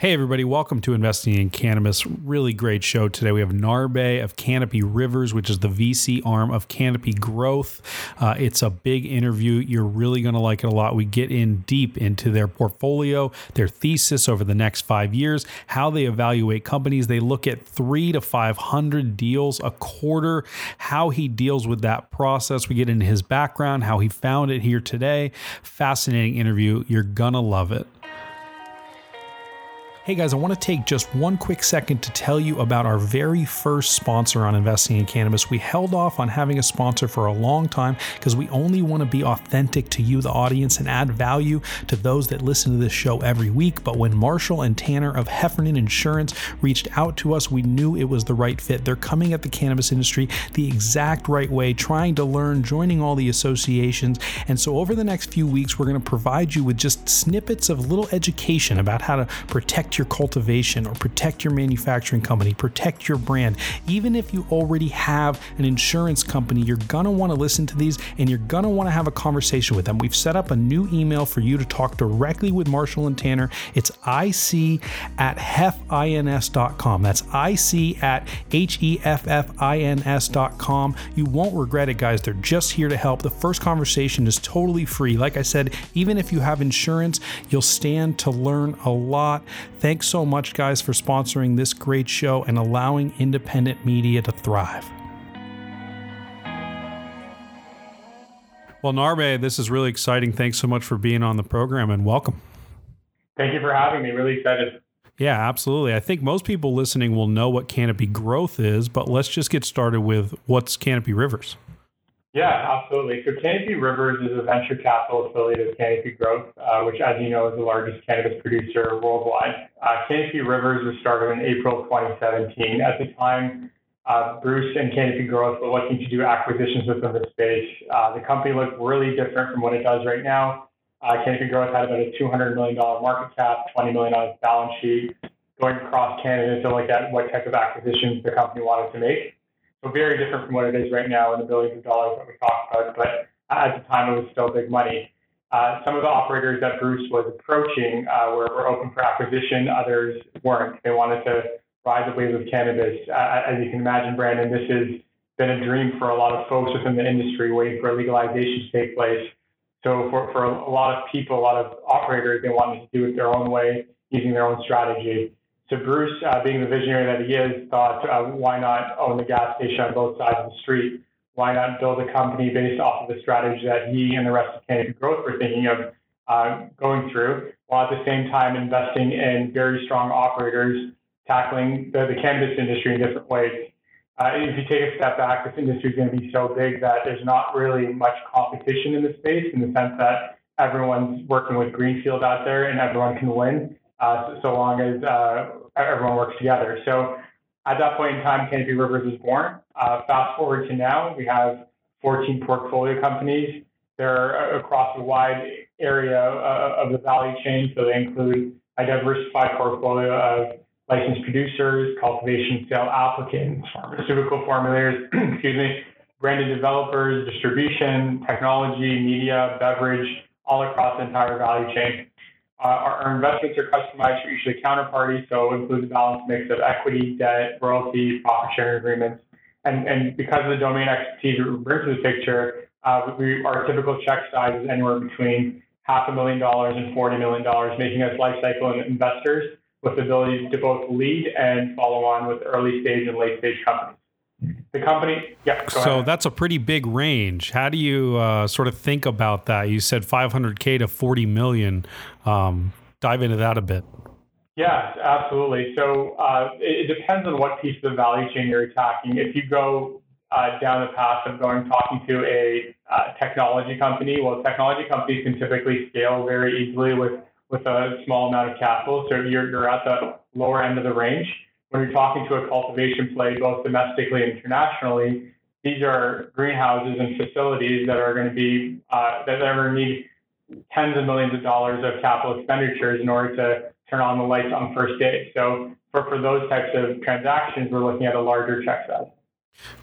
Hey, everybody, welcome to Investing in Cannabis. Really great show today. We have Narbe of Canopy Rivers, which is the VC arm of Canopy Growth. Uh, it's a big interview. You're really going to like it a lot. We get in deep into their portfolio, their thesis over the next five years, how they evaluate companies. They look at three to 500 deals a quarter, how he deals with that process. We get into his background, how he found it here today. Fascinating interview. You're going to love it. Hey guys, I want to take just one quick second to tell you about our very first sponsor on investing in cannabis. We held off on having a sponsor for a long time because we only want to be authentic to you, the audience, and add value to those that listen to this show every week. But when Marshall and Tanner of Heffernan Insurance reached out to us, we knew it was the right fit. They're coming at the cannabis industry the exact right way, trying to learn, joining all the associations. And so over the next few weeks, we're going to provide you with just snippets of little education about how to protect your cultivation or protect your manufacturing company, protect your brand. Even if you already have an insurance company, you're want to listen to these and you're want to have a conversation with them. We've set up a new email for you to talk directly with Marshall and Tanner. It's ic at heffins.com. That's ic at H E F F I N S.com. You won't regret it, guys. They're just here to help. The first conversation is totally free. Like I said, even if you have insurance, you'll stand to learn a lot. Thanks so much, guys, for sponsoring this great show and allowing independent media to thrive. Well, Narbe, this is really exciting. Thanks so much for being on the program and welcome. Thank you for having me. Really excited. Yeah, absolutely. I think most people listening will know what Canopy Growth is, but let's just get started with what's Canopy Rivers. Yeah, absolutely. So Canopy Rivers is a venture capital affiliate of Canopy Growth, uh, which, as you know, is the largest cannabis producer worldwide. Uh, Canopy Rivers was started in April 2017. At the time, uh, Bruce and Canopy Growth were looking to do acquisitions within the space. Uh, the company looked really different from what it does right now. Uh, Canopy Growth had about a $200 million market cap, $20 million balance sheet, going across Canada to look at what type of acquisitions the company wanted to make. So very different from what it is right now in the billions of dollars that we talked about. But at the time, it was still big money. Uh, some of the operators that Bruce was approaching uh, were, were open for acquisition. Others weren't. They wanted to ride the wave of cannabis. Uh, as you can imagine, Brandon, this has been a dream for a lot of folks within the industry, waiting for legalization to take place. So for, for a lot of people, a lot of operators, they wanted to do it their own way, using their own strategy. So Bruce, uh, being the visionary that he is, thought, uh, why not own the gas station on both sides of the street? Why not build a company based off of the strategy that he and the rest of Canopy Growth were thinking of uh, going through, while at the same time investing in very strong operators tackling the, the cannabis industry in different ways. Uh, if you take a step back, this industry is going to be so big that there's not really much competition in the space in the sense that everyone's working with Greenfield out there and everyone can win uh, so, long as uh, everyone works together. So at that point in time, Canopy Rivers was born. Uh, fast forward to now, we have 14 portfolio companies. They're across a wide area uh, of the value chain, so they include a diversified portfolio of licensed producers, cultivation sale applicants, pharmaceutical formulators, excuse me, branded developers, distribution, technology, media, beverage, all across the entire value chain. Uh, our, our, investments are customized for each of the counterparties, so includes a balanced mix of equity, debt, royalties, profit sharing agreements. And, and because of the domain expertise we bring to the picture, uh, we, our typical check size is anywhere between half a million dollars and $40 million, making us lifecycle investors with the ability to both lead and follow on with early stage and late stage companies. The company, yeah. so ahead. that's a pretty big range. How do you uh, sort of think about that? You said 500k to 40 million. Um, dive into that a bit. Yeah, absolutely. So uh, it, it, depends on what piece of the value chain you're attacking. If you go uh, down the path of going talking to a uh, technology company, well, technology companies can typically scale very easily with with a small amount of capital. So you're, you're at the lower end of the range when you're talking to a cultivation play, both domestically and internationally, these are greenhouses and facilities that are going to be uh, that are going to need tens of millions of dollars of capital expenditures in order to turn on the lights on first day. So for, for those types of transactions, we're looking at a larger check size.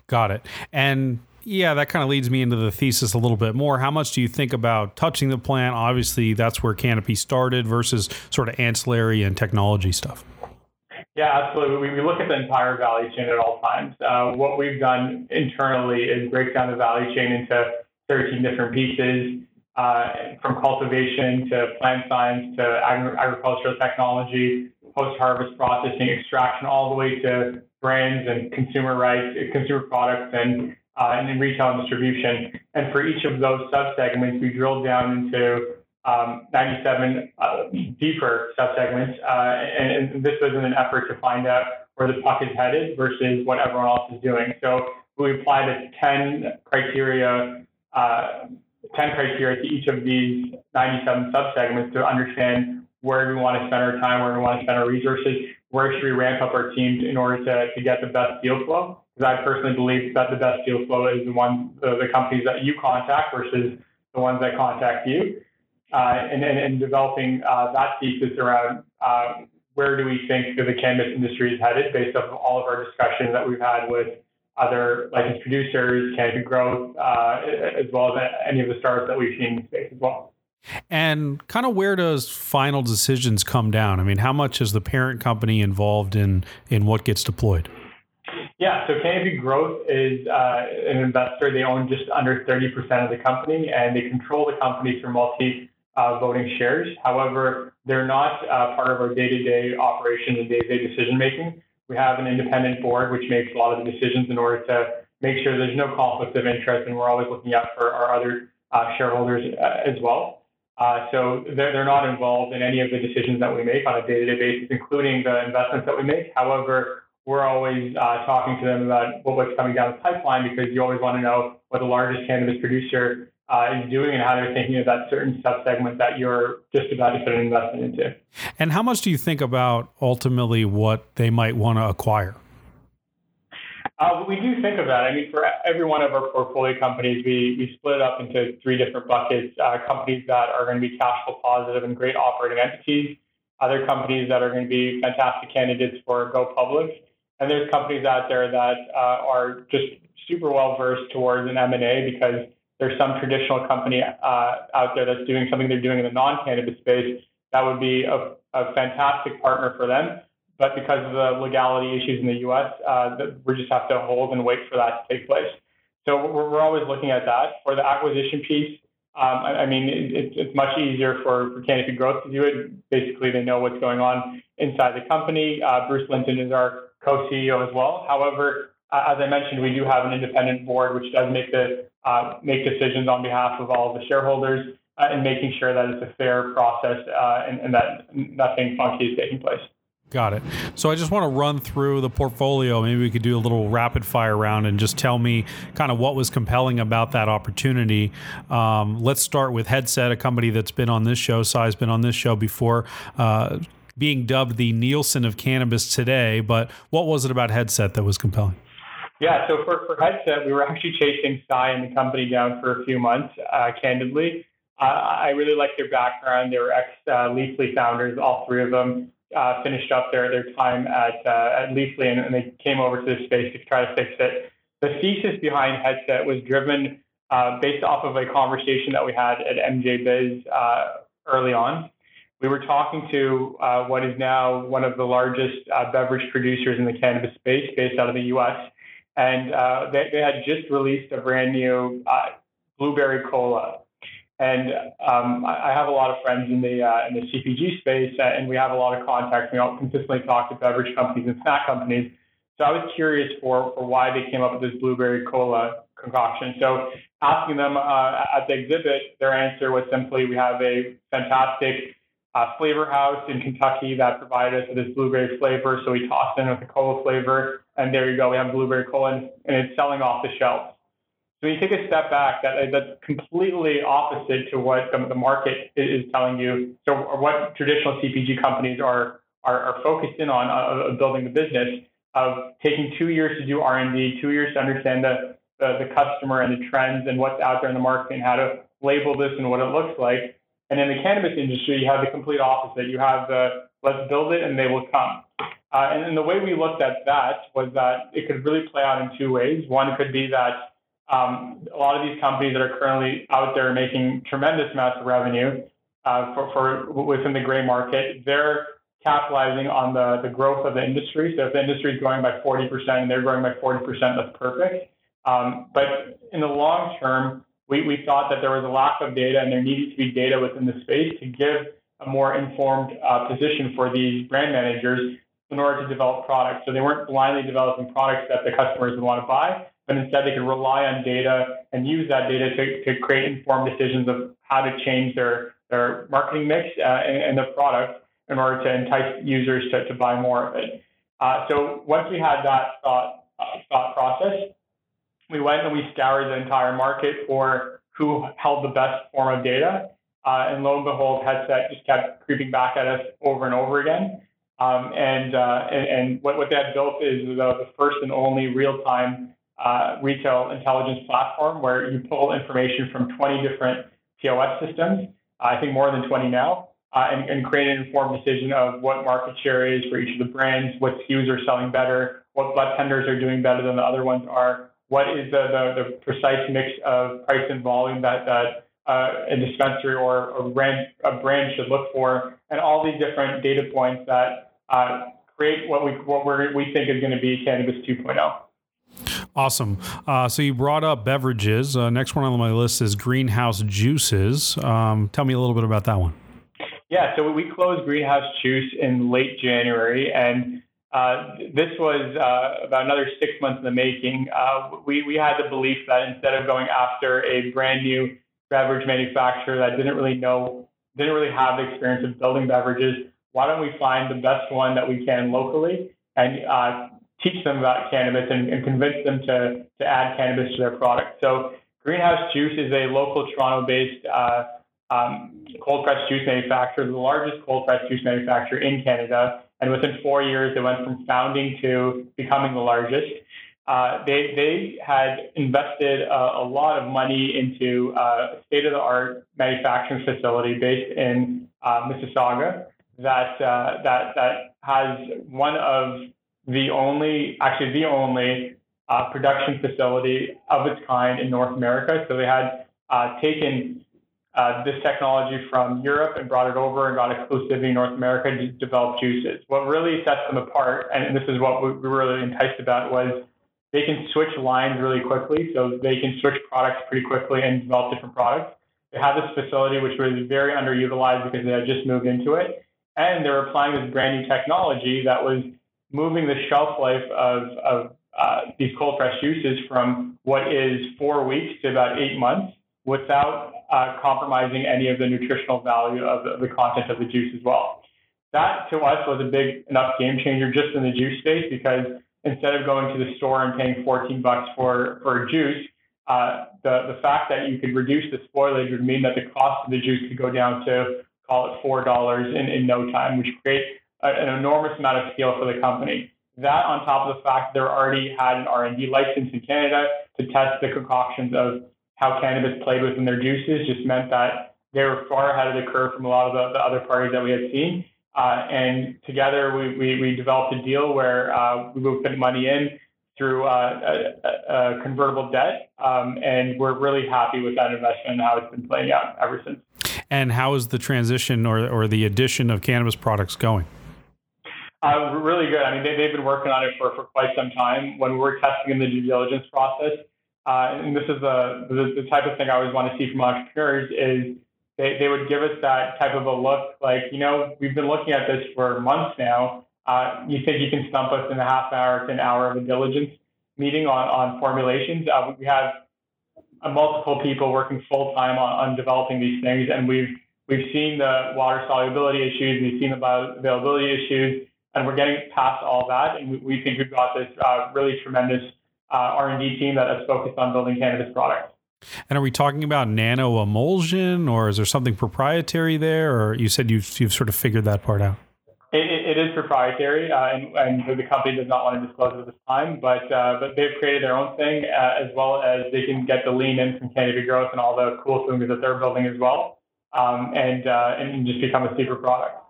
Got it. And yeah, that kind of leads me into the thesis a little bit more. How much do you think about touching the plant? Obviously, that's where Canopy started versus sort of ancillary and technology stuff. Yeah, absolutely. We, look at the entire value chain at all times. Uh, what we've done internally is break down the value chain into 13 different pieces, uh, from cultivation to plant science to agri- agricultural technology, post-harvest processing, extraction, all the way to brands and consumer rights, consumer products, and uh, retail and distribution. And for each of those subsegments, we drill down into um, 97 uh, deeper subsegments, uh, and, and, this was in an effort to find out where the puck is headed versus what everyone else is doing. So we applied a 10 criteria, uh, 10 criteria to each of these 97 subsegments to understand where we want to spend our time, where we want to spend our resources, where should we ramp up our teams in order to, to get the best deal flow. Because I personally believe that the best deal flow is the ones, the, the companies that you contact versus the ones that contact you. Uh, and, and, and, developing uh, that thesis around uh, where do we think the cannabis industry is headed based off of all of our discussions that we've had with other licensed producers, Canopy Growth, uh, as well as any of the startups that we've seen in the space as well. And kind of where does final decisions come down? I mean, how much is the parent company involved in in what gets deployed? Yeah, so Canopy Growth is uh, an investor. They own just under 30% of the company, and they control the company through multi uh, voting shares. However, they're not uh, part of our day-to-day operations and day-to-day decision making. We have an independent board which makes a lot of the decisions in order to make sure there's no conflict of interest, and we're always looking out for our other uh, shareholders uh, as well. Uh, so they're, they're not involved in any of the decisions that we make on a day-to-day basis, including the investments that we make. However, we're always uh, talking to them about what's coming down the pipeline because you always want to know what the largest cannabis producer uh, is doing and how they're thinking of that certain subsegment that you're just about to put an investment into. And how much do you think about ultimately what they might want to acquire? Uh, we do think of that. I mean, for every one of our portfolio companies, we, we split it up into three different buckets. Uh, companies that are going to be cash flow positive and great operating entities, other companies that are going to be fantastic candidates for go public, and there's companies out there that uh, are just super well versed towards an M&A because there's some traditional company uh, out there that's doing something they're doing in the non-cannabis space that would be a, a fantastic partner for them but because of the legality issues in the U.S., uh, we just have to hold and wait for that to take place. So we're, we're always looking at that. For the acquisition piece, um, I, I, mean, it, it's much easier for, for Canopy Growth to do it. Basically, they know what's going on inside the company. Uh, Bruce Linton is our co-CEO as well. However, uh, as I mentioned, we do have an independent board which does make the uh, make decisions on behalf of all the shareholders uh, and making sure that it's a fair process uh, and, and that nothing funky is taking place. Got it. So I just want to run through the portfolio. Maybe we could do a little rapid fire round and just tell me kind of what was compelling about that opportunity. Um, let's start with Headset, a company that's been on this show. Cy's been on this show before. Uh, being dubbed the Nielsen of cannabis today, but what was it about Headset that was compelling? Yeah, so for, for Headset, we were actually chasing Cy and the company down for a few months, uh, candidly. I really like their background. They were ex uh, Leafly founders, all three of them uh, finished up their, their time at, uh, at Leafly and, and, they came over to the space to try to fix it. The thesis behind Headset was driven uh, based off of a conversation that we had at MJ Biz uh, early on. We were talking to what is now one of the largest beverage producers in the cannabis space based out of the US. And they, they, had just released a brand new blueberry cola and um, I have a lot of friends in the uh, in the CPG space, uh, and we have a lot of contacts. We all consistently talk to beverage companies and snack companies. So I was curious for, for why they came up with this blueberry cola concoction. So asking them uh, at the exhibit, their answer was simply, "We have a fantastic uh, flavor house in Kentucky that provided us with this blueberry flavor. So we tossed in with the cola flavor, and there you go. We have blueberry cola, and, it's selling off the shelves." So when you take a step back, that, that's completely opposite to what the, the market is telling you. So what traditional CPG companies are are, are focused in on uh, building the business of taking two years to do R&D, two years to understand the, the, the customer and the trends and what's out there in the market and how to label this and what it looks like. And in the cannabis industry, you have the complete opposite. You have the let's build it and they will come. Uh, and, and the way we looked at that was that it could really play out in two ways. One could be that um, a lot of these companies that are currently out there making tremendous amounts of revenue uh, for, for within the gray market, they're capitalizing on the, the growth of the industry. So if the industry is growing by 40% and they're growing by 40%, that's perfect. Um, but in the long term, we, we thought that there was a lack of data and there needed to be data within the space to give a more informed uh, position for these brand managers in order to develop products. So they weren't blindly developing products that the customers would want to buy, but instead they could rely on data and use that data to, to create informed decisions of how to change their, their marketing mix uh, and, and the product in order to entice users to, to buy more of it. Uh, so once we had that thought, uh, thought process, we went and we scoured the entire market for who held the best form of data. Uh, and lo and behold, Headset just kept creeping back at us over and over again. Um, and, uh, and, and what, what that built is the, the first and only real-time uh, retail intelligence platform where you pull information from 20 different POS systems, I think more than 20 now, uh, and, and, create an informed decision of what market share is for each of the brands, what SKUs are selling better, what budtenders are doing better than the other ones are, what is the, the, the precise mix of price and volume that, that uh, a dispensary or a brand, a brand should look for, and all these different data points that uh, create what we what we think is going to be cannabis 2.0. Awesome. Uh, so you brought up beverages. Uh, next one on my list is greenhouse juices. Um, tell me a little bit about that one. Yeah, so we closed Greenhouse Juice in late January, and uh, this was uh, about another six months in the making. Uh, we, we had the belief that instead of going after a brand new beverage manufacturer that didn't really know, didn't really have the experience of building beverages, why don't we find the best one that we can locally and uh, teach them about cannabis and, and, convince them to, to add cannabis to their product. So Greenhouse Juice is a local Toronto-based uh, um, cold pressed juice manufacturer, the largest cold pressed juice manufacturer in Canada. And within four years, they went from founding to becoming the largest. Uh, they, they had invested a, a lot of money into uh, a state of the art manufacturing facility based in uh, Mississauga that, uh, that, that has one of the only, actually, the only uh, production facility of its kind in North America. So they had uh, taken uh, this technology from Europe and brought it over and got exclusivity in North America to develop juices. What really sets them apart, and this is what we were really enticed about, was they can switch lines really quickly. So they can switch products pretty quickly and develop different products. They have this facility which was very underutilized because they had just moved into it. And they were applying this brand new technology that was moving the shelf life of, of uh, these cold pressed juices from what is four weeks to about eight months without uh, compromising any of the nutritional value of the, the, content of the juice as well. That to us was a big enough game changer just in the juice space because instead of going to the store and paying 14 bucks for, for a juice, uh, the, the fact that you could reduce the spoilage would mean that the cost of the juice could go down to call it $4 in, in no time, which creates an enormous amount of scale for the company. That on top of the fact they already had an R&D license in Canada to test the concoctions of how cannabis played within their juices just meant that they were far ahead of the curve from a lot of the, the other parties that we had seen. Uh, and together we, we, we, developed a deal where uh, we would put money in through uh, a, a, convertible debt. Um, and we're really happy with that investment and how it's been playing out ever since. And how is the transition or, or the addition of cannabis products going? Uh, really good. I mean, they, they've been working on it for, for quite some time. When we were testing in the due diligence process, uh, and this is the, the, the type of thing I always want to see from entrepreneurs is they, they would give us that type of a look like, you know, we've been looking at this for months now. Uh, you think you can stump us in a half hour to an hour of a diligence meeting on, on formulations? Uh, we have multiple people working full time on, on developing these things, and we've we've seen the water solubility issues, we've seen the bioavailability issues, and we're getting past all that, and we, we think we've got this uh, really tremendous R&D team that is focused on building cannabis products. And are we talking about nano emulsion, or is there something proprietary there? Or you said you've you've sort of figured that part out. it, it is proprietary, uh, and, and, the company does not want to disclose it at this time. But uh, but they've created their own thing, uh, as well as they can get the lean in from Canopy Growth and all the cool things that they're building as well, um, and uh, and just become a super product.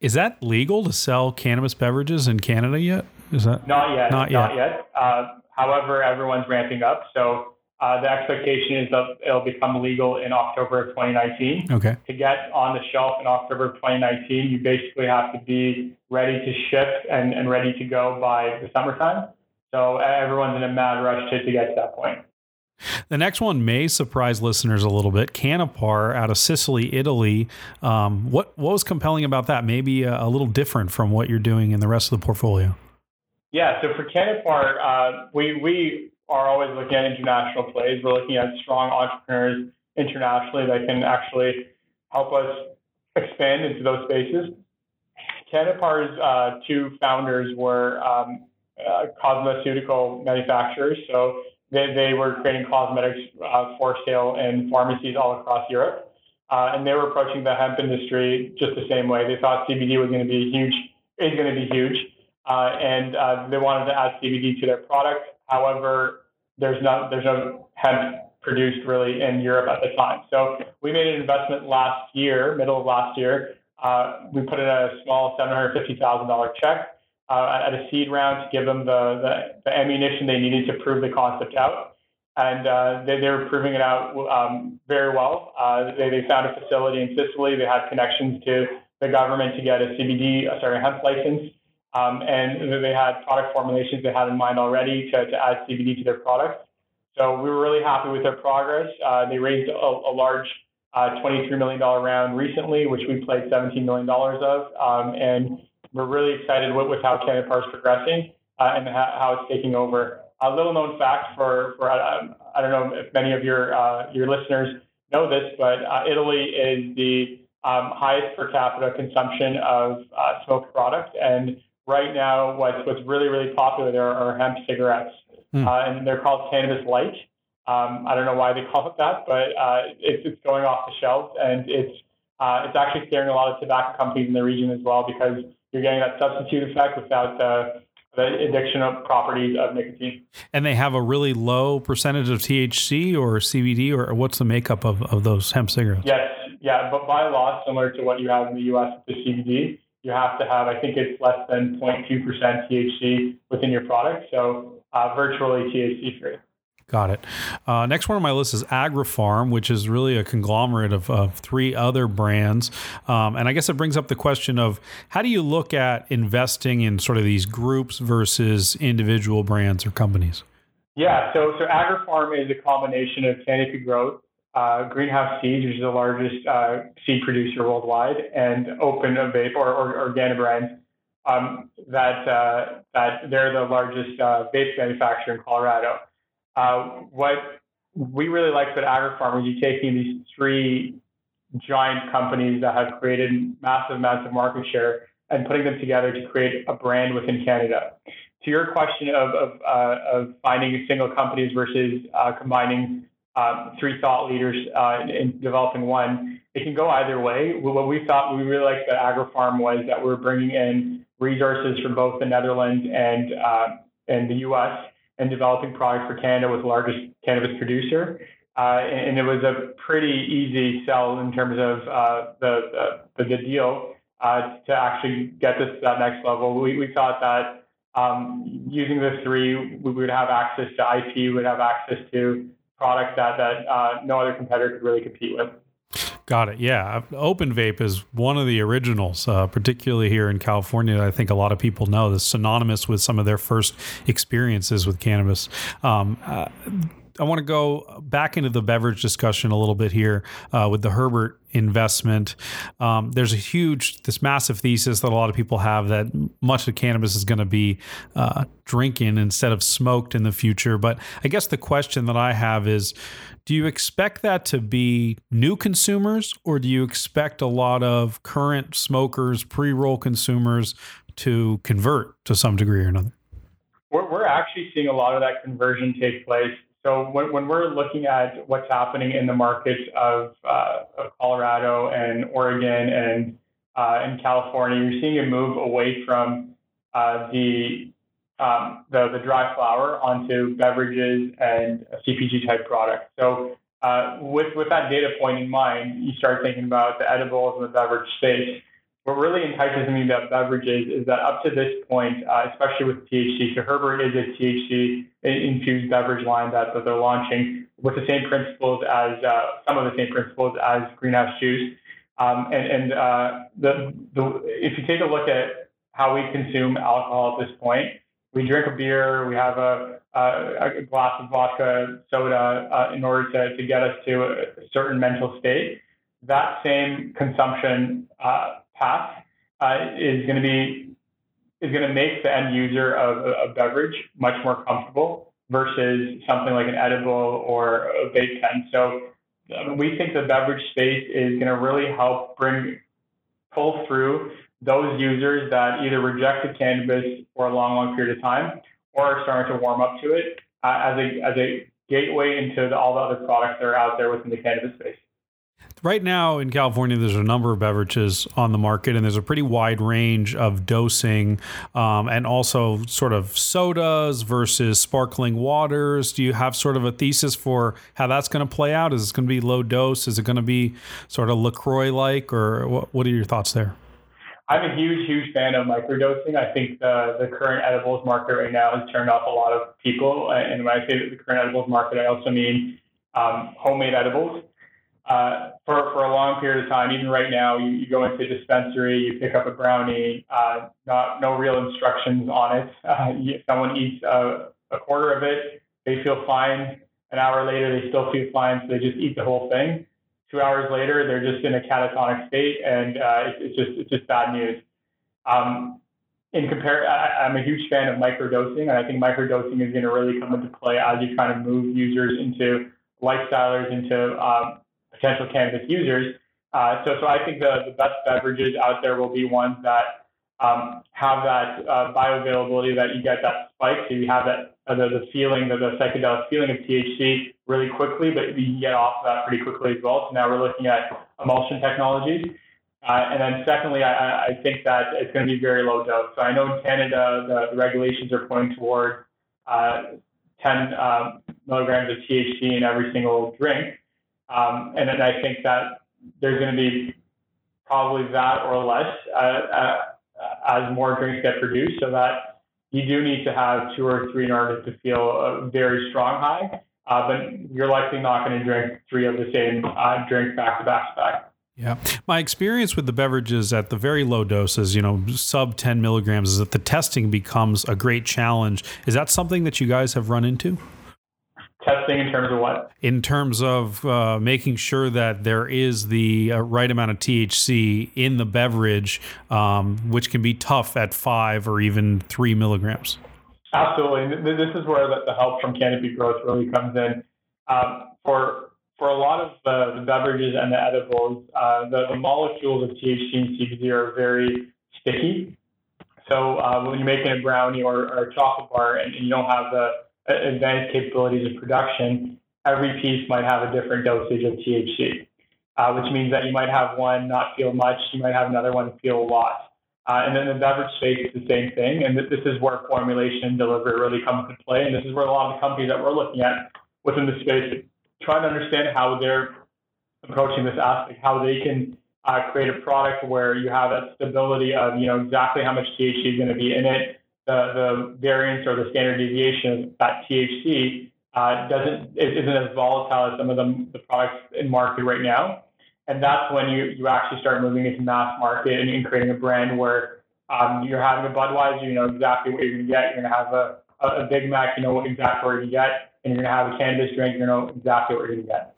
Is that legal to sell cannabis beverages in Canada yet? Is that not yet? Not yet. Not yet. Uh, However, everyone's ramping up. So Uh, the expectation is that it'll become legal in October of 2019. Okay. To get on the shelf in October of 2019, you basically have to be ready to ship and, and ready to go by the summertime. So everyone's in a mad rush to, to get to that point. The next one may surprise listeners a little bit. Canapar out of Sicily, Italy. Um, what what was compelling about that? Maybe a, a, little different from what you're doing in the rest of the portfolio. Yeah. So for Canapar, uh, we we are always looking at international plays. We're looking at strong entrepreneurs internationally that can actually help us expand into those spaces. Canapar's uh, two founders were um, uh, cosmeceutical manufacturers. So they, they were creating cosmetics uh, for sale in pharmacies all across Europe. Uh, and they were approaching the hemp industry just the same way. They thought CBD was going to be huge, is going to be huge. Uh, and uh, they wanted to add CBD to their product. However, there's no, there's no hemp produced really in Europe at the time. So we made an investment last year, middle of last year. Uh, we put in a small $750,000 check uh, at a seed round to give them the, the, the, ammunition they needed to prove the concept out. And uh, they, they were proving it out um, very well. Uh, they, they found a facility in Sicily. They had connections to the government to get a CBD, sorry, hemp license. Um, and they had product formulations they had in mind already to, to add CBD to their products. So we were really happy with their progress. Uh, they raised a, a large uh, $23 million round recently, which we played $17 million of. Um, and we're really excited with, with how Canapar is progressing uh, and how, how, it's taking over. A little known fact for, for uh, I don't know if many of your uh, your listeners know this, but uh, Italy is the um, highest per capita consumption of smoked products, and right now, what's what's really really popular there are hemp cigarettes, mm. and they're called cannabis light. Um, I don't know why they call it that, but it's, it's going off the shelves, and it's it's actually scaring a lot of tobacco companies in the region as well because you're getting that substitute effect without the, the addiction of properties of nicotine. And they have a really low percentage of THC or CBD, or what's the makeup of, of those hemp cigarettes? Yes, yeah, but by law, similar to what you have in the U.S. with the CBD, you have to have, I think it's less than 0.2% THC within your product, so uh, virtually THC free. Got it. Uh, next one on my list is AgriPharm, which is really a conglomerate of, of three other brands. Um, and I guess it brings up the question of how do you look at investing in sort of these groups versus individual brands or companies? Yeah, so, so AgriPharm is a combination of Canopy Growth, uh, Greenhouse Seeds, which is the largest uh, seed producer worldwide, and Open Vape or, or Organigram, um, that, uh, that they're the largest uh, vape manufacturer in Colorado. Uh, what we really like about AgriPharm is you taking these three giant companies that have created massive amounts of market share and putting them together to create a brand within Canada. To your question of, of, uh, of finding single companies versus combining um, three thought leaders uh, in developing one, it can go either way. What we thought we really liked about AgriPharm was that we're bringing in resources from both the Netherlands and uh, and the U.S and developing product for Canada was the largest cannabis producer. Uh, and, it was a pretty easy sell in terms of uh, the, the, the deal uh, to actually get this to that next level. We, we thought that um, using the three, we would have access to IP, we would have access to products that, that uh, no other competitor could really compete with. Got it. Yeah. Open Vape is one of the originals, uh, particularly here in California. I think a lot of people know this, synonymous with some of their first experiences with cannabis. Um, uh, I want to go back into the beverage discussion a little bit here uh, with the Herbert investment. Um, there's a huge, this massive thesis that a lot of people have that much of cannabis is going to be uh, drinking instead of smoked in the future. But I guess the question that I have is do you expect that to be new consumers or do you expect a lot of current smokers, pre roll consumers to convert to some degree or another? We're, we're actually seeing a lot of that conversion take place so when, when we're looking at what's happening in the markets of, uh, of Colorado and Oregon and uh, in California, you're seeing a move away from uh, the, um, the, the dry flower onto beverages and CPG type products. So uh, with with that data point in mind, you start thinking about the edibles and the beverage space what really entices me about beverages is that up to this point, uh, especially with THC, so Herbert is a THC infused beverage line that, that they're launching. with the same principles as uh, some of the same principles as greenhouse juice. Um, and and uh, the, the, if you take a look at how we consume alcohol at this point, we drink a beer, we have a, a, a glass of vodka, soda uh, in order to, to get us to a certain mental state. That same consumption uh, path uh, is going to be is going to make the end user of a, a beverage much more comfortable versus something like an edible or a vape pen. So um, we think the beverage space is going to really help bring pull through those users that either rejected cannabis for a long, long period of time or are starting to warm up to it uh, as a as a gateway into the, all the other products that are out there within the cannabis space. Right now in California, there's a number of beverages on the market, and there's a pretty wide range of dosing um, and also sort of sodas versus sparkling waters. Do you have sort of a thesis for how that's going to play out? Is it going to be low dose? Is it going to be sort of LaCroix like, or what, what are your thoughts there? I'm a huge, huge fan of microdosing. I think the, the current edibles market right now has turned off a lot of people. And when I say the current edibles market, I also mean um, homemade edibles uh, for, for a long period of time, even right now, you, you go into a dispensary, you pick up a brownie, uh, not, no real instructions on it. Uh, you, someone eats a, a quarter of it, they feel fine. An hour later, they still feel fine, so they just eat the whole thing. Two hours later, they're just in a catatonic state, and uh, it's, it's just it's just bad news. Um, in compare, I, am a huge fan of microdosing, and I think microdosing is going to really come into play as you try to move users into lifestylers, into um, potential cannabis users. Uh, so, so I think the, the best beverages out there will be ones that um, have that uh, bioavailability that you get that spike, so you have that uh, the, the feeling, the, the psychedelic feeling of THC really quickly, but you can get off of that pretty quickly as well. So now we're looking at emulsion technologies. Uh, and then secondly, I, I think that it's going to be very low dose. So I know in Canada, the, the regulations are pointing toward uh, 10 um, milligrams of THC in every single drink. Um, and then I think that there's going to be probably that or less uh, uh, as more drinks get produced, so that you do need to have two or three in order to feel a very strong high. Uh, but you're likely not going to drink three of the same uh, drinks back to back to back. Yeah. My experience with the beverages at the very low doses, you know, sub 10 milligrams, is that the testing becomes a great challenge. Is that something that you guys have run into? Testing in terms of what? In terms of uh, making sure that there is the uh, right amount of THC in the beverage, um, which can be tough at five or even three milligrams. Absolutely. This is where the help from canopy growth really comes in. Um, for for a lot of the, the beverages and the edibles, uh, the, the, molecules of THC and CBD are very sticky. So uh, when you're making a brownie or, or a chocolate bar and you don't have the advanced capabilities of production, every piece might have a different dosage of THC, uh, which means that you might have one not feel much, you might have another one feel a lot. Uh, and then the beverage space is the same thing. And this is where formulation and delivery really comes into play. And this is where a lot of the companies that we're looking at within the space trying to understand how they're approaching this aspect, how they can uh, create a product where you have that stability of, you know, exactly how much THC is going to be in it, the, the variance or the standard deviation of that THC uh, doesn't isn't as volatile as some of the, the products in market right now. And that's when you, you actually start moving into mass market and, and creating a brand where um, you're having a Budweiser, you know exactly what you're going to get. You're going to have a, a, a Big Mac, you know exactly what you're going to get. And you're going to have a cannabis drink, you know exactly what you're going to get.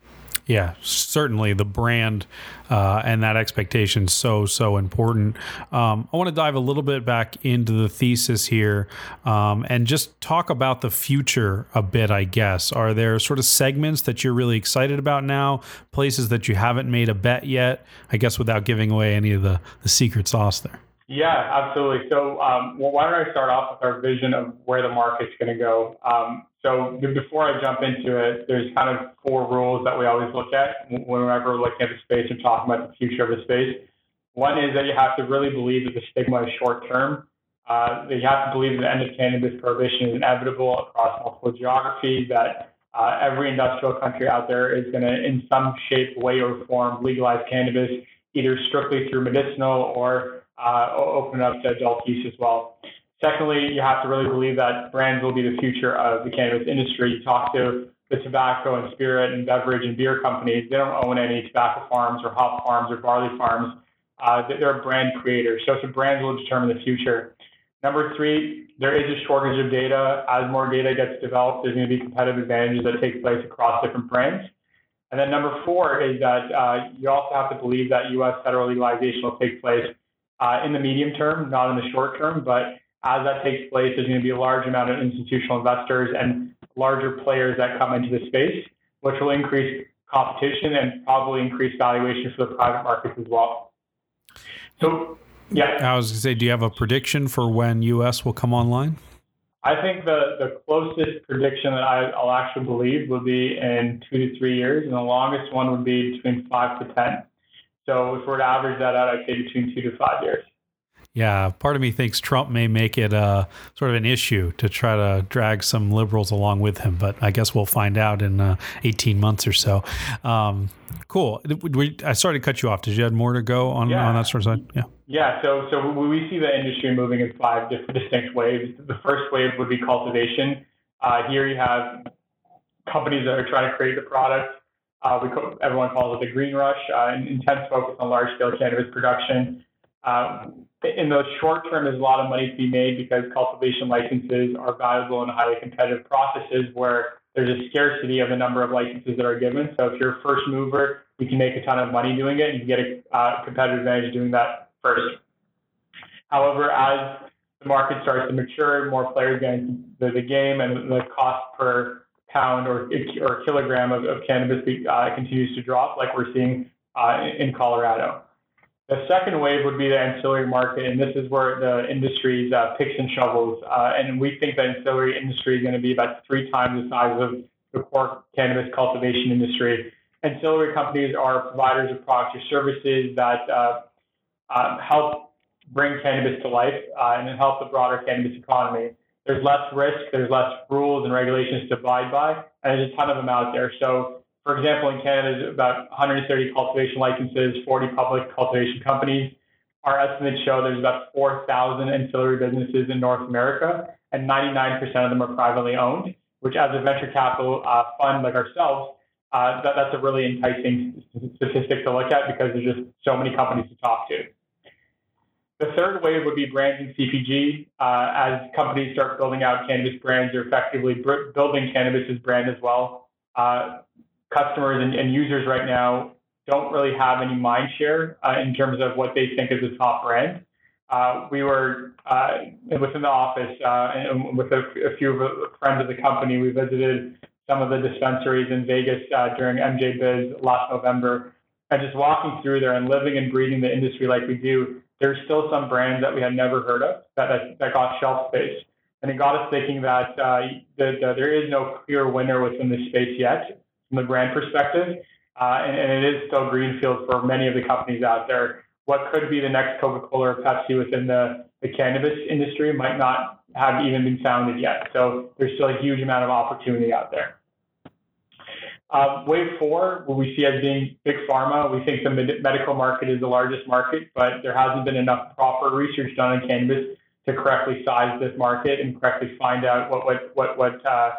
Yeah, certainly the brand uh, and that expectation so so important. Um, I want to dive a little bit back into the thesis here um, and just talk about the future a bit. I guess are there sort of segments that you're really excited about now, places that you haven't made a bet yet? I guess without giving away any of the the secret sauce there. Yeah, absolutely. So, um, well, why don't I start off with our vision of where the market's going to go? Um, so, before I jump into it, there's kind of four rules that we always look at whenever we're looking at the space and talking about the future of the space. One is that you have to really believe that the stigma is short term. Uh, that you have to believe that the end of cannabis prohibition is inevitable across multiple geographies, that uh, every industrial country out there is going to, in some shape, way, or form, legalize cannabis, either strictly through medicinal or uh, open up to adult use as well. Secondly, you have to really believe that brands will be the future of the cannabis industry. You talk to the tobacco and spirit and beverage and beer companies, they don't own any tobacco farms or hop farms or barley farms. Uh, they're brand creators. So, so brands will determine the future. Number three, there is a shortage of data. As more data gets developed, there's going to be competitive advantages that take place across different brands. And then number four is that uh, you also have to believe that U.S. federal legalization will take place uh, in the medium term, not in the short term. But as that takes place, there's going to be a large amount of institutional investors and larger players that come into the space, which will increase competition and probably increase valuation for the private markets as well. So, yeah. I was going to say, do you have a prediction for when U.S. will come online? I think the, the closest prediction that I, will actually believe will be in two to three years, and the longest one would be between five to 10. So if we're to average that out, I'd say between two to five years. Yeah, part of me thinks Trump may make it a sort of an issue to try to drag some liberals along with him, but I guess we'll find out in uh, 18 months or so. Um, cool. We, I started to cut you off. Did you have more to go on, yeah. on that sort of side? Yeah. Yeah. So, so we see the industry moving in five different distinct waves. The first wave would be cultivation. Uh, here you have companies that are trying to create the product. Uh, we everyone calls it the green rush, uh, intense focus on large scale cannabis production. Um, in the short term, there's a lot of money to be made because cultivation licenses are valuable and highly competitive processes where there's a scarcity of the number of licenses that are given. So if you're a first mover, you can make a ton of money doing it. and You get a uh, competitive advantage doing that first. However, as the market starts to mature, more players get into the game, and the cost per pound or, or kilogram of, of cannabis uh, continues to drop, like we're seeing uh, in Colorado. The second wave would be the ancillary market, and this is where the industry's uh, picks and shovels. Uh, and we think the ancillary industry is going to be about three times the size of the core cannabis cultivation industry. Ancillary companies are providers of products or services that uh, um, help bring cannabis to life uh, and help the broader cannabis economy. There's less risk, there's less rules and regulations to abide by, and there's a ton of them out there. So for example, in Canada, there's about 130 cultivation licenses, 40 public cultivation companies. Our estimates show there's about 4,000 ancillary businesses in North America, and 99% of them are privately owned, which as a venture capital uh, fund like ourselves, uh, that, that's a really enticing statistic to look at because there's just so many companies to talk to. The third wave would be brands and CPG. Uh, as companies start building out cannabis brands, they're effectively building cannabis as brand as well. Uh, customers and, and, users right now don't really have any mind share uh, in terms of what they think is a top brand. Uh, we were uh, within the office uh, and with a, a, few friends of the company. We visited some of the dispensaries in Vegas during MJ Biz last November, and just walking through there and living and breathing the industry like we do. There's still some brands that we had never heard of that that, that got shelf space, and it got us thinking that, uh, that there is no clear winner within this space yet from the brand perspective. Uh, and, and, it is still greenfield for many of the companies out there. What could be the next Coca-Cola or Pepsi within the, the cannabis industry might not have even been founded yet. So there's still a huge amount of opportunity out there. Uh, wave four, what we see as being big pharma, we think the med- medical market is the largest market, but there hasn't been enough proper research done on cannabis to correctly size this market and correctly find out what what what what uh,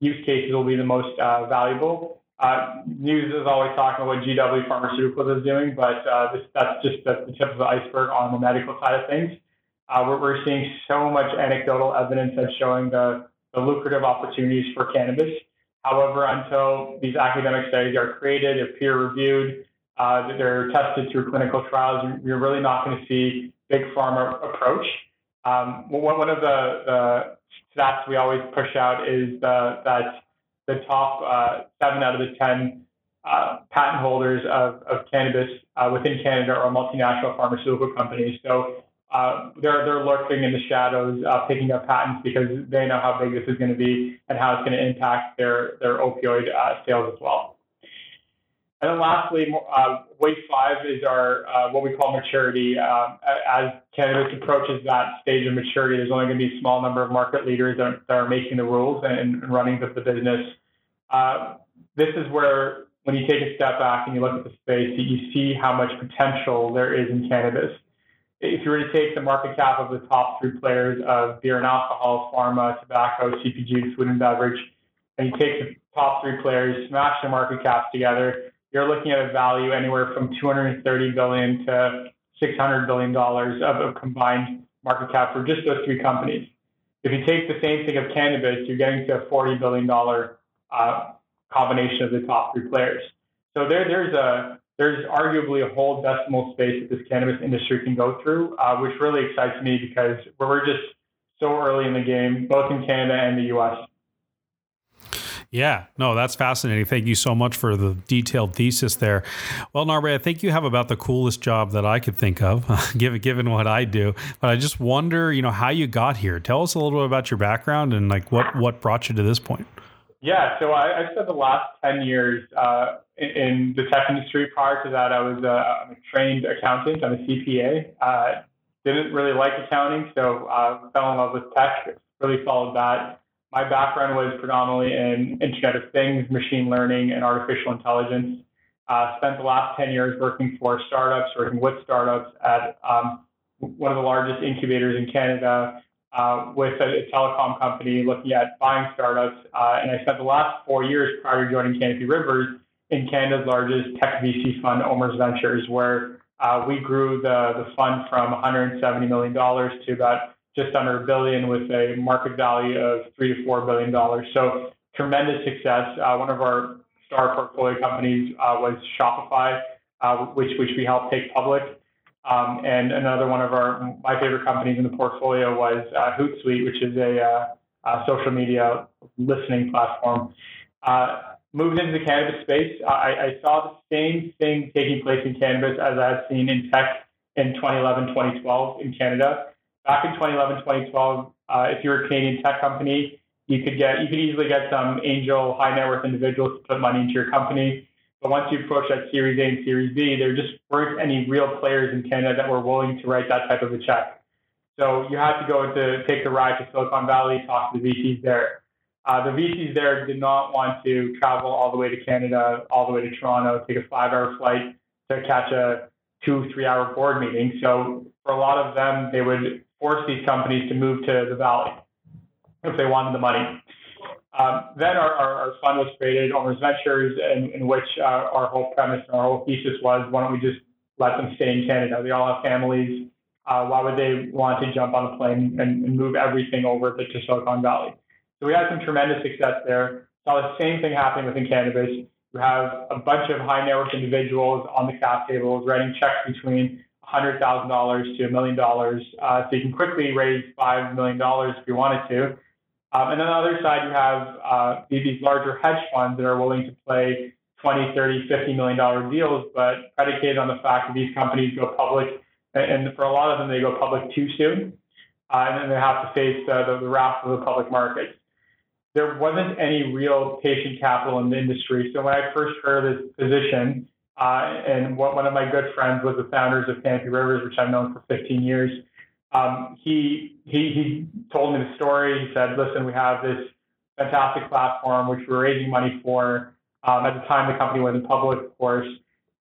use cases will be the most uh, valuable. Uh, news is always talking about what GW Pharmaceuticals is doing, but uh, this, that's just that's the, tip of the iceberg on the medical side of things. Uh, we're, we're, seeing so much anecdotal evidence that's showing the, the lucrative opportunities for cannabis. However, until these academic studies are created, they're peer reviewed, uh, they're tested through clinical trials, you're really not going to see big pharma approach. Um, one of the, the stats we always push out is the, that the top uh, seven out of the 10 uh, patent holders of, of cannabis uh, within Canada are multinational pharmaceutical companies. So uh, they're, they're lurking in the shadows, uh, picking up patents because they know how big this is going to be and how it's going to impact their, their opioid uh, sales as well. And then lastly, uh, wave five is our uh, what we call maturity. Um, as cannabis approaches that stage of maturity, there's only going to be a small number of market leaders that are, that are making the rules and, and running the, the business. Uh, this is where, when you take a step back and you look at the space, you see how much potential there is in cannabis. If you were to take the market cap of the top three players of beer and alcohol, pharma, tobacco, CPG, food and beverage, and you take the top three players smash the market caps together, you're looking at a value anywhere from 230 billion to 600 billion dollars of, of combined market cap for just those three companies. If you take the same thing of cannabis, you're getting to a 40 billion dollar uh, combination of the top three players. So there, there's a there's arguably a whole decimal space that this cannabis industry can go through, uh, which really excites me because we're just so early in the game, both in Canada and the U.S. Yeah, no, that's fascinating. Thank you so much for the detailed thesis there. Well, Narbe, I think you have about the coolest job that I could think of, given given what I do. But I just wonder, you know, how you got here. Tell us a little bit about your background and like what what brought you to this point. Yeah, so I, I spent the last ten years uh, in, the tech industry. Prior to that, I was a, a trained accountant. I'm a CPA. Uh, didn't really like accounting, so uh, fell in love with tech. Really followed that my background was predominantly in Internet of Things, machine learning, and artificial intelligence. Uh, spent the last 10 years working for startups, working with startups at um, one of the largest incubators in Canada uh, with a, a, telecom company looking at buying startups. Uh, and I spent the last four years prior to joining Canopy Rivers in Canada's largest tech VC fund, OMERS Ventures, where uh, we grew the, the fund from $170 million to about just under a billion with a market value of three to four billion dollars. So tremendous success. Uh, one of our star portfolio companies uh, was Shopify, uh, which which we helped take public. Um, and another one of our my favorite companies in the portfolio was uh, Hootsuite, which is a, uh, a social media listening platform. Uh, moved into the cannabis space, I, I saw the same thing taking place in cannabis as I had seen in tech in 2011, 2012 in Canada back in 2011, 2012, uh, if you're a Canadian tech company, you could get you could easily get some angel high net worth individuals to put money into your company. But once you approach that Series A and Series B, there just weren't any real players in Canada that were willing to write that type of a check. So you had to go to take the ride to Silicon Valley, talk to the VCs there. Uh, the VCs there did not want to travel all the way to Canada, all the way to Toronto, take a five-hour flight to catch a two, three-hour board meeting. So for a lot of them, they would force these companies to move to the valley if they wanted the money. Um, then our, our, our, fund was created, OMERS Ventures, in, in which uh, our whole premise and our whole thesis was, why don't we just let them stay in Canada? They all have families. Uh, why would they want to jump on a plane and, and move everything over to, to, Silicon Valley? So we had some tremendous success there. Saw the same thing happening within cannabis. You have a bunch of high net worth individuals on the cap tables writing checks between $100,000 to a million dollars. Uh, so you can quickly raise $5 million if you wanted to. Um, and then on the other side, you have uh, these larger hedge funds that are willing to play 20, 30, 50 million dollar deals, but predicated on the fact that these companies go public. And for a lot of them, they go public too soon. Uh, and then they have to face uh, the, the wrath of the public markets. There wasn't any real patient capital in the industry. So when I first heard this position, uh, and what, one of my good friends was the founders of Canopy Rivers, which I've known for 15 years. Um, he, he, he told me the story. He said, listen, we have this fantastic platform, which we're raising money for. Um, at the time, the company in public, of course.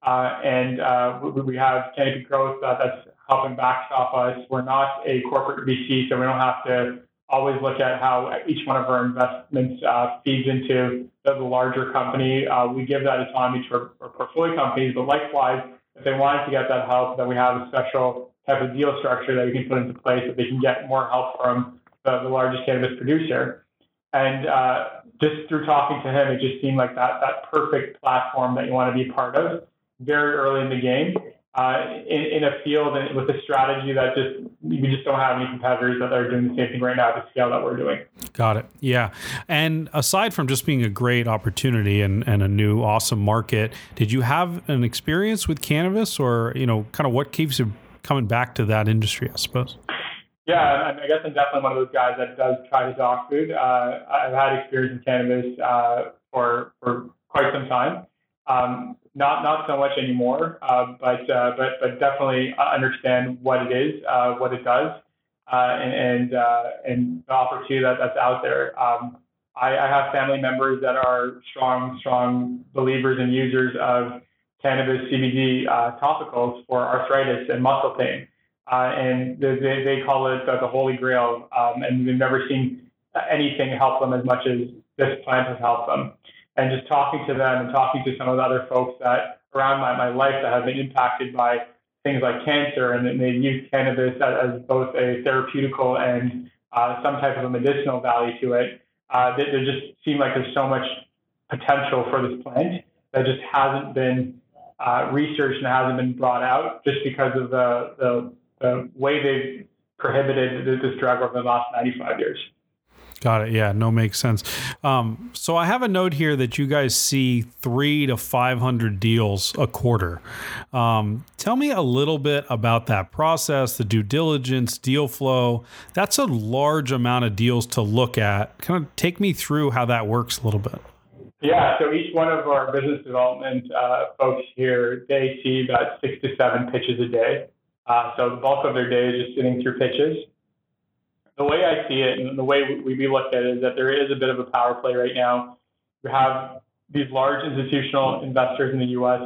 Uh, and uh, we, we have Canopy Growth uh, that's helping backstop us. We're not a corporate VC, so we don't have to always look at how each one of our investments uh, feeds into the, larger company. Uh, we give that autonomy to our, our, portfolio companies, but likewise, if they wanted to get that help, then we have a special type of deal structure that we can put into place that they can get more help from the, the largest cannabis producer. And uh, just through talking to him, it just seemed like that that perfect platform that you want to be part of very early in the game uh, in, in, a field and with a strategy that just we just don't have any competitors that are doing the same thing right now at the scale that we're doing. Got it. Yeah. And aside from just being a great opportunity and, and a new awesome market, did you have an experience with cannabis or, you know, kind of what keeps you coming back to that industry, I suppose? Yeah, I guess I'm definitely one of those guys that does try to dog food. Uh, I've had experience in cannabis uh, for, for quite some time. Um, not not so much anymore, uh, but uh, but but definitely understand what it is, uh, what it does, uh, and and, uh, and the opportunity that, that's out there. Um, I, I, have family members that are strong strong believers and users of cannabis CBD uh, topicals for arthritis and muscle pain, and they, they call it the, the holy grail, um, and they've never seen anything help them as much as this plant has helped them. And just talking to them and talking to some of the other folks that around my, my life that have been impacted by things like cancer and they use cannabis as, as both a therapeutical and uh, some type of a medicinal value to it. Uh, there just seem like there's so much potential for this plant that just hasn't been uh, researched and hasn't been brought out just because of the, the, the way they've prohibited this drug over the last 95 years. Got it. Yeah, no, makes sense. Um, so I have a note here that you guys see three to 500 deals a quarter. Um, tell me a little bit about that process, the due diligence, deal flow. That's a large amount of deals to look at. Kind of take me through how that works a little bit. Yeah, so each one of our business development uh, folks here, they see about six to seven pitches a day. Uh, so the bulk of their day is just sitting through pitches. The way I see it and the way we, we look at it is that there is a bit of a power play right now. We have these large institutional investors in the U.S.,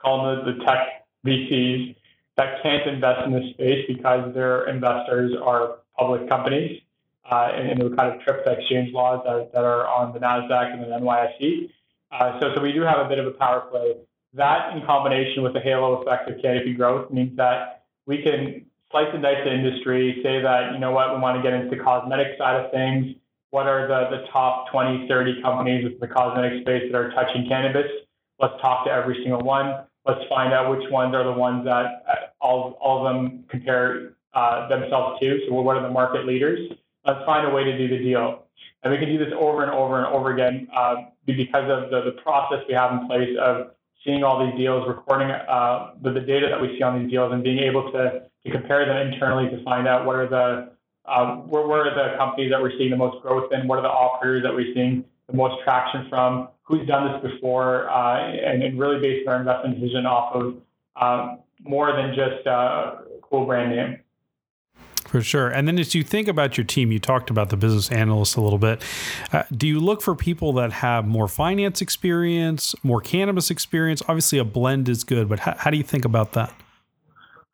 call them the, the tech VCs, that can't invest in this space because their investors are public companies uh, and, and the kind of trip exchange laws that, that are on the NASDAQ and the NYSE. Uh, so, so we do have a bit of a power play. That in combination with the halo effect of Canopy Growth means that we can slice and dice the industry, say that, you know what, we want to get into the cosmetic side of things. What are the, the top 20, 30 companies in the cosmetic space that are touching cannabis? Let's talk to every single one. Let's find out which ones are the ones that uh, all, all of them compare uh, themselves to. So what are the market leaders? let's find a way to do the deal. And we can do this over and over and over again uh, because of the, the process we have in place of seeing all these deals, recording uh, the, the data that we see on these deals, and being able to, to compare them internally to find out what are the um, where, where are the companies that we're seeing the most growth in, what are the operators that we're seeing the most traction from, who's done this before, uh, and, and, really basing our investment decision off of um, more than just a uh, cool brand name. For sure. And then as you think about your team, you talked about the business analysts a little bit. Uh, do you look for people that have more finance experience, more cannabis experience? Obviously, a blend is good, but how do you think about that?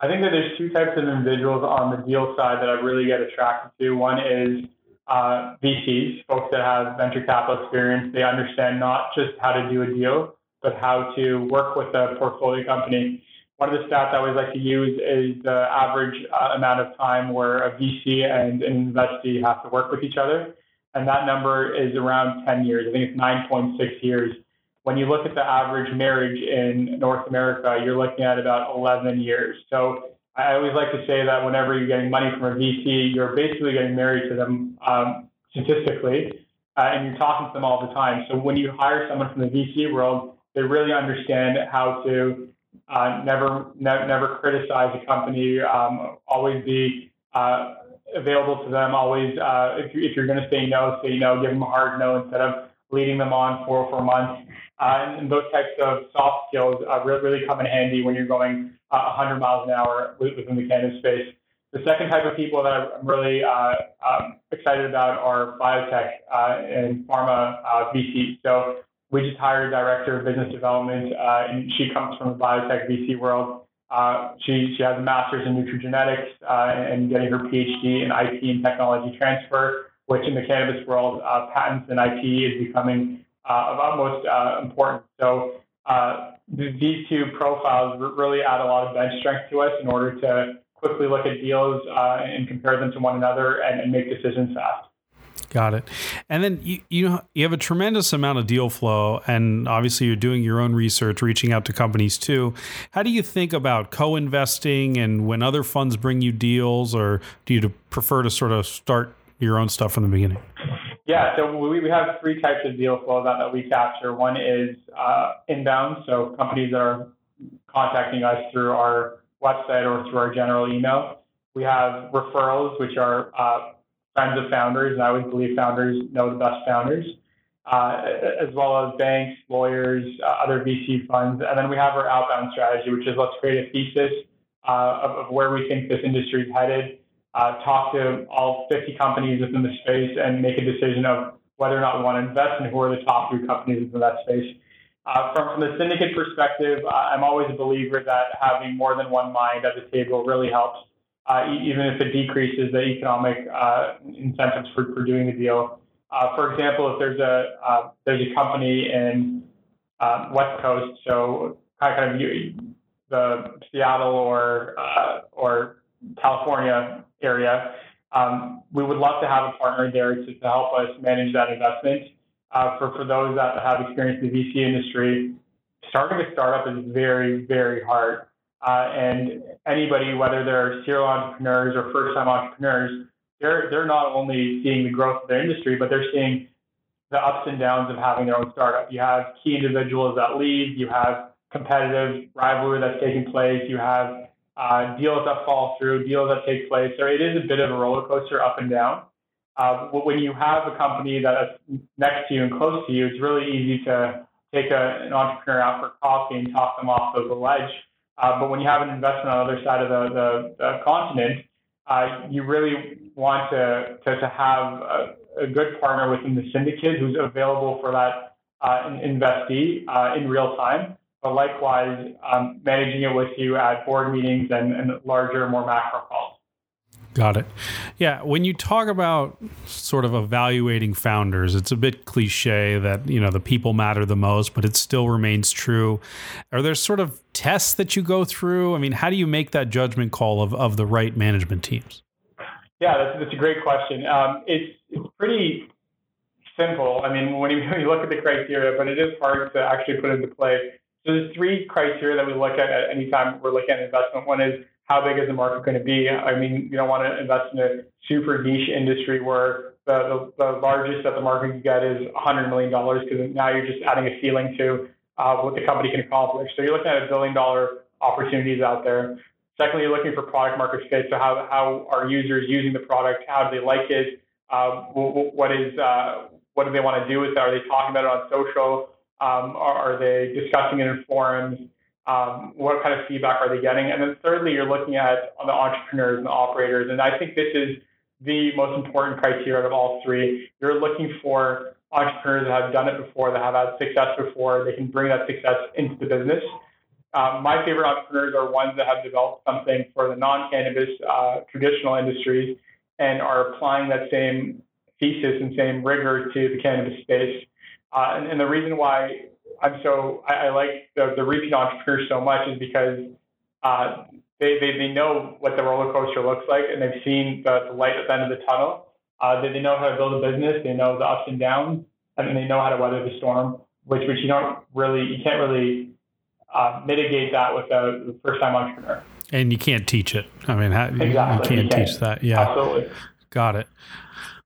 I think that there's two types of individuals on the deal side that I really get attracted to. One is uh, VCs, folks that have venture capital experience. They understand not just how to do a deal, but how to work with a portfolio company one of the stats I always like to use is the average uh, amount of time where a VC and an investee have to work with each other. And that number is around 10 years. I think it's 9.6 years. When you look at the average marriage in North America, you're looking at about 11 years. So I always like to say that whenever you're getting money from a VC, you're basically getting married to them um, statistically, uh, and you're talking to them all the time. So when you hire someone from the VC world, they really understand how to uh, never, ne- never criticize a company. Um, always be uh, available to them. Always, uh, if, you, if you're going to say no, say no. Give them a hard no instead of leading them on for for months. Uh, and, those types of soft skills uh, really, come in handy when you're going uh, 100 miles an hour within the cannabis space. The second type of people that I'm really uh, um, excited about are biotech uh, and pharma uh, VCs. So we just hired a director of business development, and she comes from the biotech VC world. She, she has a master's in nutrigenetics and getting her PhD in IP and technology transfer, which in the cannabis world, uh, patents and IP is becoming uh, of utmost uh, importance. So these two profiles really add a lot of bench strength to us in order to quickly look at deals and compare them to one another and, and make decisions fast. Got it. And then you you you have a tremendous amount of deal flow, and obviously you're doing your own research, reaching out to companies too. How do you think about co-investing, and when other funds bring you deals, or do you prefer to sort of start your own stuff from the beginning? Yeah, so we, we have three types of deal flow that, that we capture. One is uh, inbound, so companies that are contacting us through our website or through our general email. We have referrals, which are uh, friends of founders, and I always believe founders know the best founders, uh, as well as banks, lawyers, uh, other VC funds. And then we have our outbound strategy, which is let's create a thesis uh, of, of, where we think this industry is headed, uh, talk to all 50 companies within the space, and make a decision of whether or not we want to invest and who are the top three companies within that space. Uh, from, from the syndicate perspective, I'm always a believer that having more than one mind at the table really helps uh, even if it decreases the economic uh, incentives for, for doing the deal. Uh, for example, if there's a uh, there's a company in uh, West Coast, so kind of the Seattle or uh, or California area, um, we would love to have a partner there to, to help us manage that investment. Uh, for for those that have experience in the VC industry, starting a startup is very very hard. Uh, and anybody, whether they're serial entrepreneurs or first-time entrepreneurs, they're they're not only seeing the growth of their industry, but they're seeing the ups and downs of having their own startup. You have key individuals that leave, you have competitive rivalry that's taking place, you have uh, deals that fall through, deals that take place. So it is a bit of a roller coaster up and down. Uh, when you have a company that's next to you and close to you, it's really easy to take a, an entrepreneur out for coffee and talk them off of the ledge. Uh, but when you have an investment on the other side of the, the, the continent, uh, you really want to, to, to have a, a, good partner within the syndicate who's available for that uh, investee uh, in real time, but likewise um, managing it with you at board meetings and, and larger, more macro calls. Got it. Yeah, when you talk about sort of evaluating founders, it's a bit cliche that, you know, the people matter the most, but it still remains true. Are there sort of tests that you go through? I mean, how do you make that judgment call of, of the right management teams? Yeah, that's, that's a great question. Um, it's, it's pretty simple. I mean, when you, when you look at the criteria, but it is hard to actually put into play. So there's three criteria that we look at at any time we're looking at investment. One is how big is the market going to be? I mean, you don't want to invest in a super niche industry where the, the, the largest that the market can get is $100 million because now you're just adding a ceiling to uh, what the company can accomplish. So you're looking at a billion dollar opportunities out there. Secondly, you're looking for product market fit. So how, how are users using the product? How do they like it? Uh, what is uh, what do they want to do with it? Are they talking about it on social? Um, are, are they discussing it in forums? Um, what kind of feedback are they getting? And then thirdly, you're looking at the entrepreneurs and the operators. And I think this is the most important criteria out of all three. You're looking for entrepreneurs that have done it before, that have had success before, they can bring that success into the business. Um, my favorite entrepreneurs are ones that have developed something for the non-cannabis uh, traditional industries and are applying that same thesis and same rigor to the cannabis space. Uh, and, and, the reason why I'm so I, I like the, the repeat entrepreneurs so much is because uh, they, they they know what the roller coaster looks like and they've seen the, the light at the end of the tunnel. Uh, they, they know how to build a business. They know the ups and downs, and they know how to weather the storm. Which which you don't really you can't really uh, mitigate that with a first time entrepreneur. And you can't teach it. I mean, how, exactly. you can't, you can't teach that. Yeah, absolutely. Got it.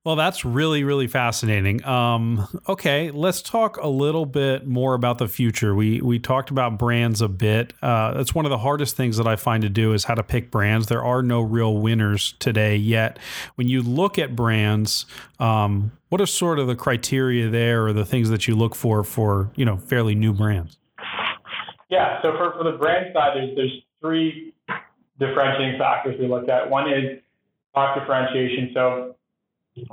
Well, that's really, really fascinating. Um, okay, let's talk a little bit more about the future. We we talked about brands a bit. Uh, that's one of the hardest things that I find to do is how to pick brands. There are no real winners today yet. When you look at brands, um, what are sort of the criteria there, or the things that you look for for you know fairly new brands? Yeah. So for, for the brand side, there's there's three differentiating factors we look at. One is product differentiation. So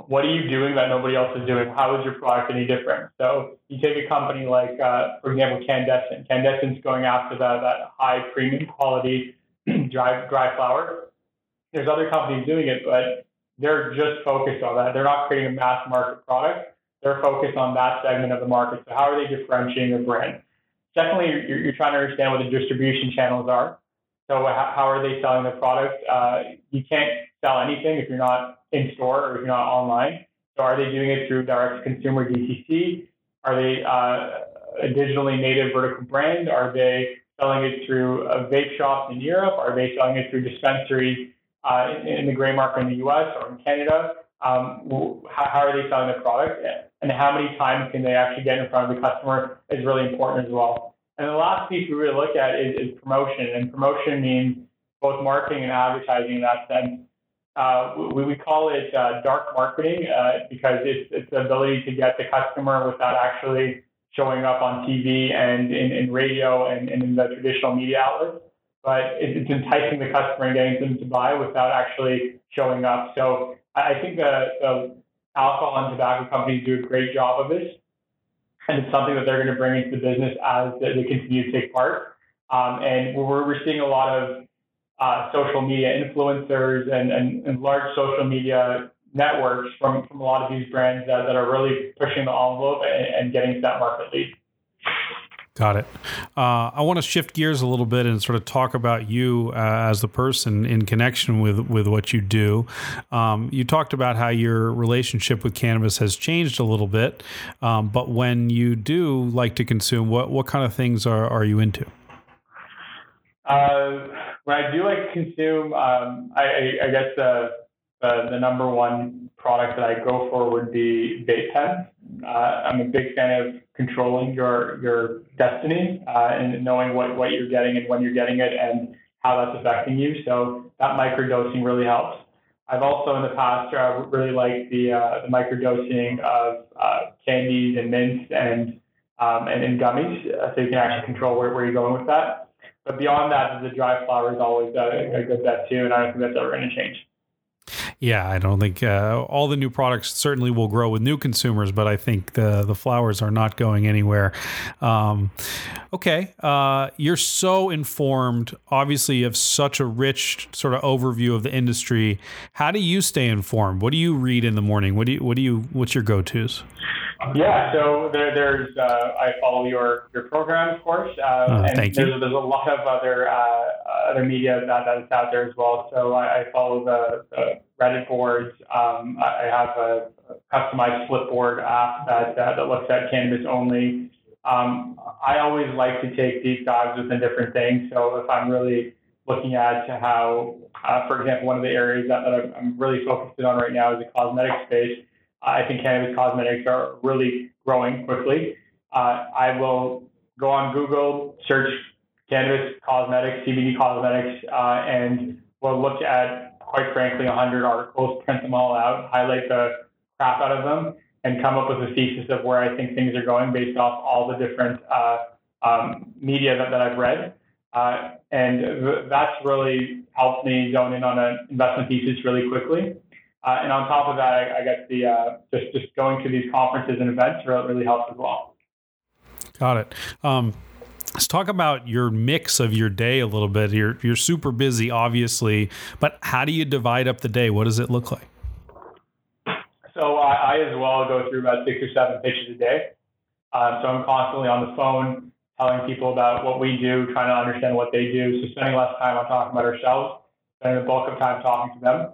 what are you doing that nobody else is doing? How is your product any different? So you take a company like, uh, for example, Candescent. Candescent's going after that, that high premium quality dry, dry flower. There's other companies doing it, but they're just focused on that. They're not creating a mass market product. They're focused on that segment of the market. So how are they differentiating their brand? Secondly, you're, you're trying to understand what the distribution channels are. So how are they selling their product? Uh, you can't sell anything if you're not in store or if you're not online. So are they doing it through direct consumer DTC? Are they uh, a digitally native vertical brand? Are they selling it through a vape shops in Europe? Are they selling it through dispensaries uh, in, in, the gray market in the US or in Canada? Um, how, how, are they selling the product? And how many times can they actually get in front of the customer is really important as well. And the last piece we really look at is, is promotion. And promotion means both marketing and advertising in that sense. Uh, we, we call it uh, dark marketing uh, because it's, it's the ability to get the customer without actually showing up on TV and in, in radio and, and, in the traditional media outlets. But it's enticing the customer and getting them to buy without actually showing up. So I think the, the alcohol and tobacco companies do a great job of this. And it's something that they're going to bring into the business as they continue to take part. Um, and we're, we're seeing a lot of uh, social media influencers and, and, and, large social media networks from, from a lot of these brands that, that are really pushing the envelope and, and getting to that market lead. Got it. Uh, I want to shift gears a little bit and sort of talk about you uh, as the person in connection with with what you do. Um, you talked about how your relationship with cannabis has changed a little bit, um, but when you do like to consume, what what kind of things are are you into? Uh, when I do like consume, um, I, I, guess the, the, the number one product that I go for would be vape pens. Uh, I'm a big fan of controlling your your destiny uh, and knowing what, what you're getting and when you're getting it and how that's affecting you. So that microdosing really helps. I've also in the past uh, really liked the uh, the microdosing of uh, candies and mints and um, and, and gummies, uh, so you can actually control where, where you're going with that. But beyond that, the dry flower is always a, a good bet too, and I don't think that's ever going to change. Yeah, I don't think uh, all the new products certainly will grow with new consumers, but I think the the flowers are not going anywhere. Um, okay, uh, you're so informed. Obviously, you have such a rich sort of overview of the industry. How do you stay informed? What do you read in the morning? What do you what do you what's your go tos? Yeah, so there, there's uh, I follow your your program, of course, uh, oh, and thank there's, you. there's a lot of other uh, other media that, that is out there as well. So I, I follow the, the, Reddit boards. Um, I have a customized Flipboard app that that looks at cannabis only. Um, I always like to take deep dives within different things. So if I'm really looking at how, uh, for example, one of the areas that, that I'm really focused on right now is the cosmetic space. I think cannabis cosmetics are really growing quickly. Uh, I will go on Google, search cannabis cosmetics, CBD cosmetics, uh, and we'll look at, quite frankly, 100 articles, print them all out, highlight the crap out of them, and come up with a thesis of where I think things are going based off all the different uh, um, media that, that I've read. Uh, and th- that's really helped me zone in on an investment thesis really quickly. Uh, and on top of that, I, I guess the uh, just just going to these conferences and events really, really helps as well. Got it. Um, let's talk about your mix of your day a little bit. You're you're super busy, obviously, but how do you divide up the day? What does it look like? So I, I as well go through about six or seven pitches a day. Um, so I'm constantly on the phone telling people about what we do, trying to understand what they do. So spending less time on talking about ourselves, spending the bulk of time talking to them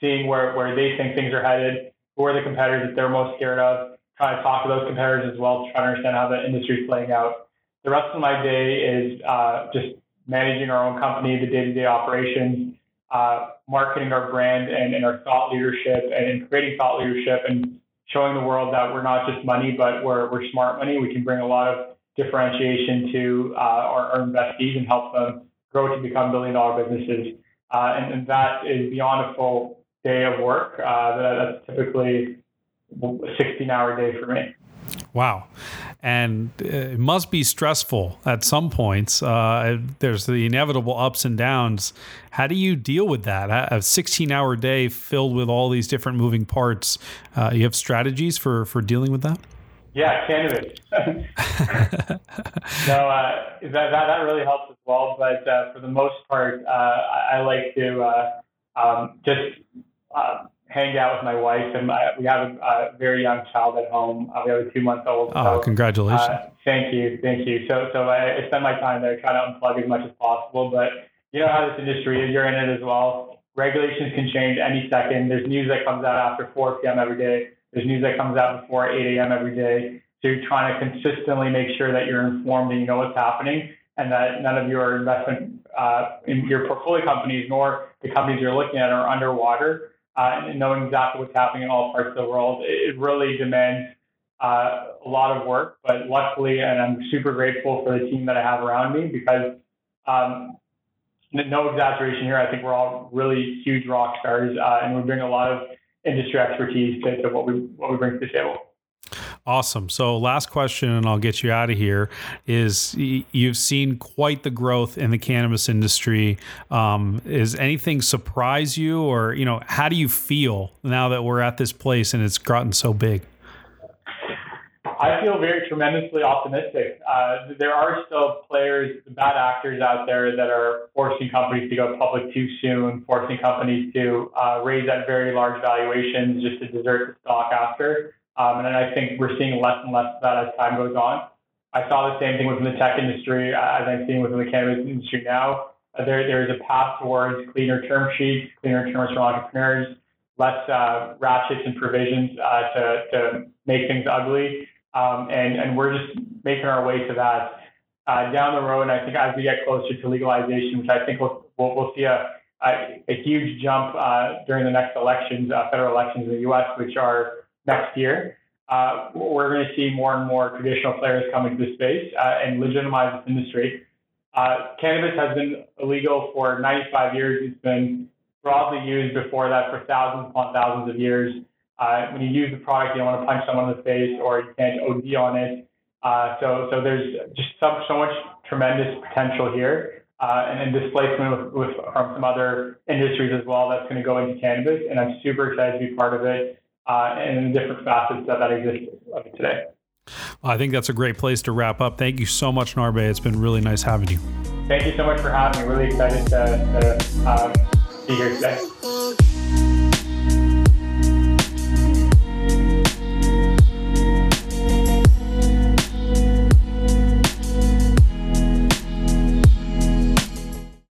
seeing where, where they think things are headed, who are the competitors that they're most scared of, trying to talk to those competitors as well to try to understand how the industry is playing out. The rest of my day is uh, just managing our own company, the day-to-day operations, uh, marketing our brand and, and our thought leadership and creating thought leadership and showing the world that we're not just money, but we're, we're smart money. We can bring a lot of differentiation to uh, our, our investees and help them grow to become billion dollar businesses. Uh, and, and, that is beyond a full day of work. Uh, that, that's typically a 16 hour day for me. Wow. And it must be stressful at some points. Uh, there's the inevitable ups and downs. How do you deal with that? A 16 hour day filled with all these different moving parts. Uh, you have strategies for, for dealing with that? Yeah, cannabis. no, uh, that, that, that really helps as well. But uh, for the most part, uh, I, I, like to uh, um, just uh, hang out with my wife, and my, we have a, a, very young child at home. Uh, we have a two month old. Oh, so, congratulations! Uh, thank you, thank you. So, so I, I spend my time there, trying to unplug as much as possible. But you know how this industry is; you're in it as well. Regulations can change any second. There's news that comes out after 4 p.m. every day. There's news that comes out before 8 a.m. every day. So you're trying to consistently make sure that you're informed and you know what's happening, and that none of your investment uh, in your portfolio companies nor the companies you're looking at are underwater uh, and knowing exactly what's happening in all parts of the world, it really demands uh, a lot of work. But luckily, and I'm super grateful for the team that I have around me because um, no exaggeration here. I think we're all really huge rock stars, uh, and we bring a lot of industry expertise to, to what we what we bring to the table. Awesome. So, last question, and I'll get you out of here. Is you've seen quite the growth in the cannabis industry. Um, is anything surprise you, or you know, how do you feel now that we're at this place and it's gotten so big? I feel very tremendously optimistic. Uh, there are still players, bad actors out there that are forcing companies to go public too soon, forcing companies to uh, raise at very large valuations just to desert the stock after. Um, and I think we're seeing less and less of that as time goes on. I saw the same thing within the tech industry uh, as I'm seeing within the cannabis industry now. Uh, there, there is a path towards cleaner term sheets, cleaner terms for entrepreneurs, less uh, ratchets and provisions uh, to, to make things ugly. Um, and, and we're just making our way to that. Uh, down the road, I think as we get closer to legalization, which I think we'll, we'll, we'll see a, a, a, huge jump uh, during the next elections, federal elections in the U.S., which are next year. Uh, we're going to see more and more traditional players come into the space uh, and legitimize this industry. Uh, cannabis has been illegal for 95 years. It's been broadly used before that for thousands upon thousands of years. Uh, when you use the product, you don't want to punch someone in the face or you can't OD on it. Uh, so, so there's just so, so much tremendous potential here, uh, and then displacement with, with, from some other industries as well that's going to go into cannabis. And I'm super excited to be part of it uh, and the different facets that that exists of it today. Well, I think that's a great place to wrap up. Thank you so much, Narbe. It's been really nice having you. Thank you so much for having me. Really excited to, to uh, be here today.